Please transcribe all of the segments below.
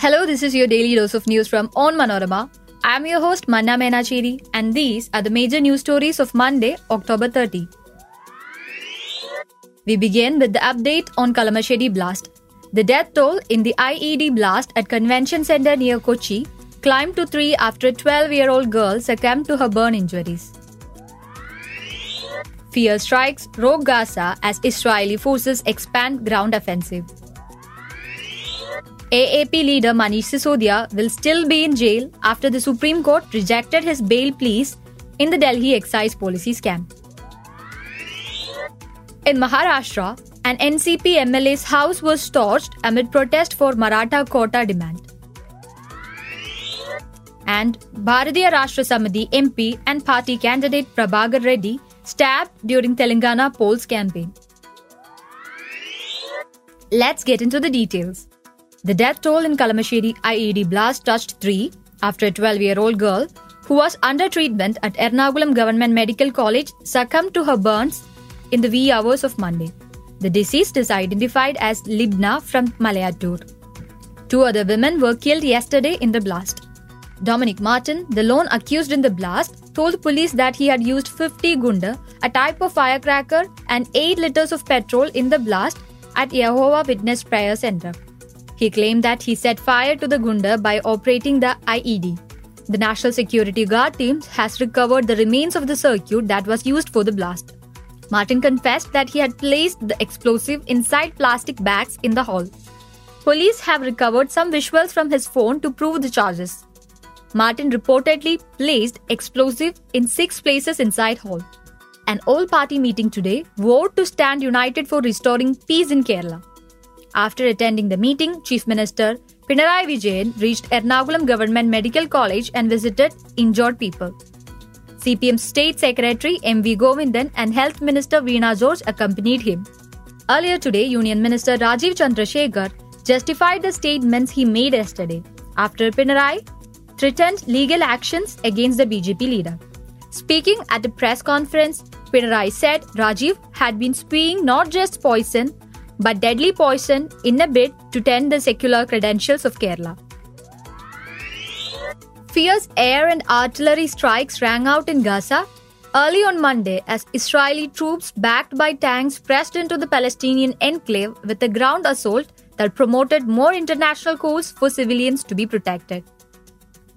Hello, this is your daily dose of news from Onmanorama. I'm your host Manna Menacheri, and these are the major news stories of Monday, October 30. We begin with the update on Kalamassery blast. The death toll in the IED blast at Convention Center near Kochi climbed to 3 after a 12 year old girl succumbed to her burn injuries. Fear strikes rogue Gaza as Israeli forces expand ground offensive. AAP leader Manish Sisodia will still be in jail after the Supreme Court rejected his bail pleas in the Delhi excise policy scam. In Maharashtra, an NCP MLA's house was torched amid protest for Maratha quota demand. And Bharatiya Rashtra Samiti MP and party candidate Prabhakar Reddy stabbed during Telangana polls campaign. Let's get into the details. The death toll in Kalamassery IED blast touched 3 after a 12 year old girl who was under treatment at Ernakulam Government Medical College succumbed to her burns in the wee hours of Monday. The deceased is identified as Libna from Malayattoor. Two other women were killed yesterday in the blast. Dominic Martin, the lone accused in the blast, told police that he had used 50 gunda, a type of firecracker, and 8 liters of petrol in the blast at Yehovah Witness Prayer Center. He claimed that he set fire to the gunda by operating the IED. The National Security Guard team has recovered the remains of the circuit that was used for the blast. Martin confessed that he had placed the explosive inside plastic bags in the hall. Police have recovered some visuals from his phone to prove the charges. Martin reportedly placed explosive in six places inside hall. An all-party meeting today vowed to stand united for restoring peace in Kerala. After attending the meeting, Chief Minister Pinarayi Vijayan reached Ernakulam Government Medical College and visited injured people. CPM State Secretary M.V. Govindan and Health Minister Veena George accompanied him. Earlier today, Union Minister Rajeev Chandrasekhar justified the statements he made yesterday after Pinarayi threatened legal actions against the BJP leader. Speaking at a press conference, Pinarayi said Rajeev had been spewing not just poison but deadly poison in a bid to tend the secular credentials of Kerala. Fierce air and artillery strikes rang out in Gaza early on Monday as Israeli troops backed by tanks pressed into the Palestinian enclave with a ground assault that promoted more international calls for civilians to be protected.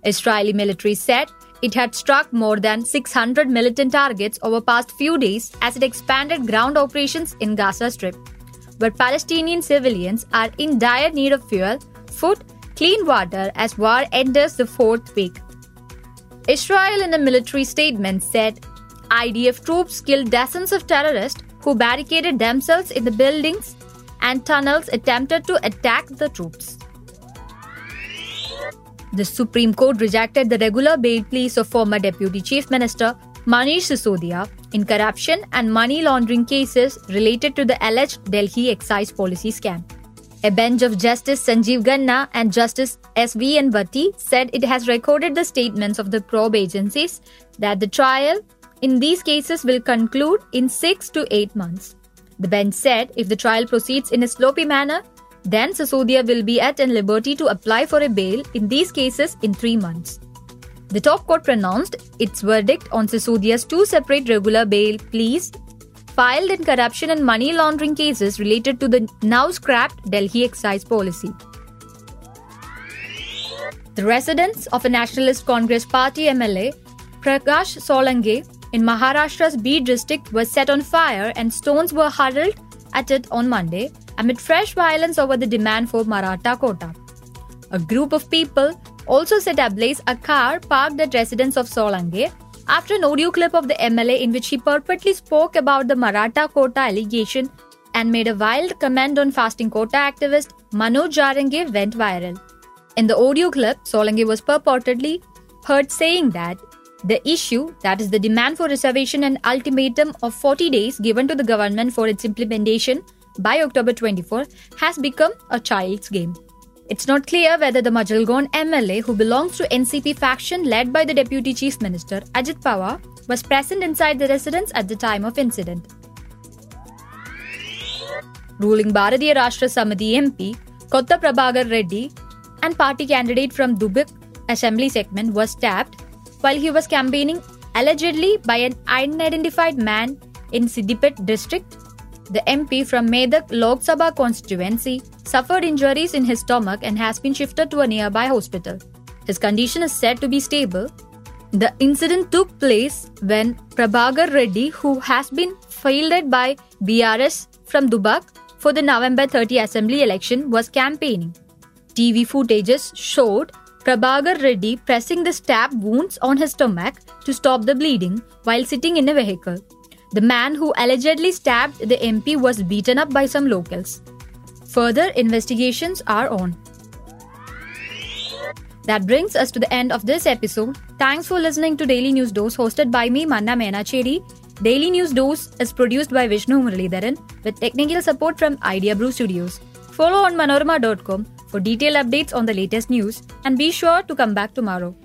Israeli military said it had struck more than 600 militant targets over past few days as it expanded ground operations in Gaza Strip where Palestinian civilians are in dire need of fuel, food, clean water as war enters the fourth week. Israel, in a military statement, said IDF troops killed dozens of terrorists who barricaded themselves in the buildings and tunnels attempted to attack the troops. The Supreme Court rejected the regular bail pleas of former Deputy Chief Minister Manish Sisodia in corruption and money laundering cases related to the alleged Delhi excise policy scam. A bench of Justice Sanjeev Khanna and Justice S.V.N. Bhatti said it has recorded the statements of the probe agencies that the trial in these cases will conclude in 6 to 8 months. The bench said if the trial proceeds in a sloppy manner, then Sisodia will be at liberty to apply for a bail in these cases in 3 months. The top court pronounced its verdict on Sisodia's two separate regular bail pleas filed in corruption and money laundering cases related to the now scrapped Delhi excise policy. The residence of a Nationalist Congress Party MLA, Prakash Solanke, in Maharashtra's Beed district was set on fire and stones were hurled at it on Monday amid fresh violence over the demand for Maratha quota. A group of people also set ablaze a car parked at residence of Solanke after an audio clip of the MLA in which he purportedly spoke about the Maratha quota allegation and made a wild comment on fasting quota activist Manoj Jarange went viral. In the audio clip, Solanke was purportedly heard saying that the issue, that is the demand for reservation and ultimatum of 40 days given to the government for its implementation by October 24, has become a child's game. It's not clear whether the Majalgaon MLA, who belongs to NCP faction led by the Deputy Chief Minister Ajit Pawar, was present inside the residence at the time of incident. Ruling Bharatiya Rashtra Samiti MP Kotha Prabhakar Reddy and party candidate from Dubbak Assembly segment, was stabbed while he was campaigning allegedly by an unidentified man in Siddipet district. The MP from Medak Lok Sabha constituency suffered injuries in his stomach and has been shifted to a nearby hospital. His condition is said to be stable. The incident took place when Prabhakar Reddy, who has been fielded by BRS from Dubbak for the November 30 assembly election, was campaigning. TV footages showed Prabhakar Reddy pressing the stab wounds on his stomach to stop the bleeding while sitting in a vehicle. The man who allegedly stabbed the MP was beaten up by some locals. Further investigations are on. That brings us to the end of this episode. Thanks for listening to Daily News Dose hosted by me, Manna Menacheri. Daily News Dose is produced by Vishnu Muralidharan with technical support from Idea Brew Studios. Follow onmanorama.com for detailed updates on the latest news and be sure to come back tomorrow.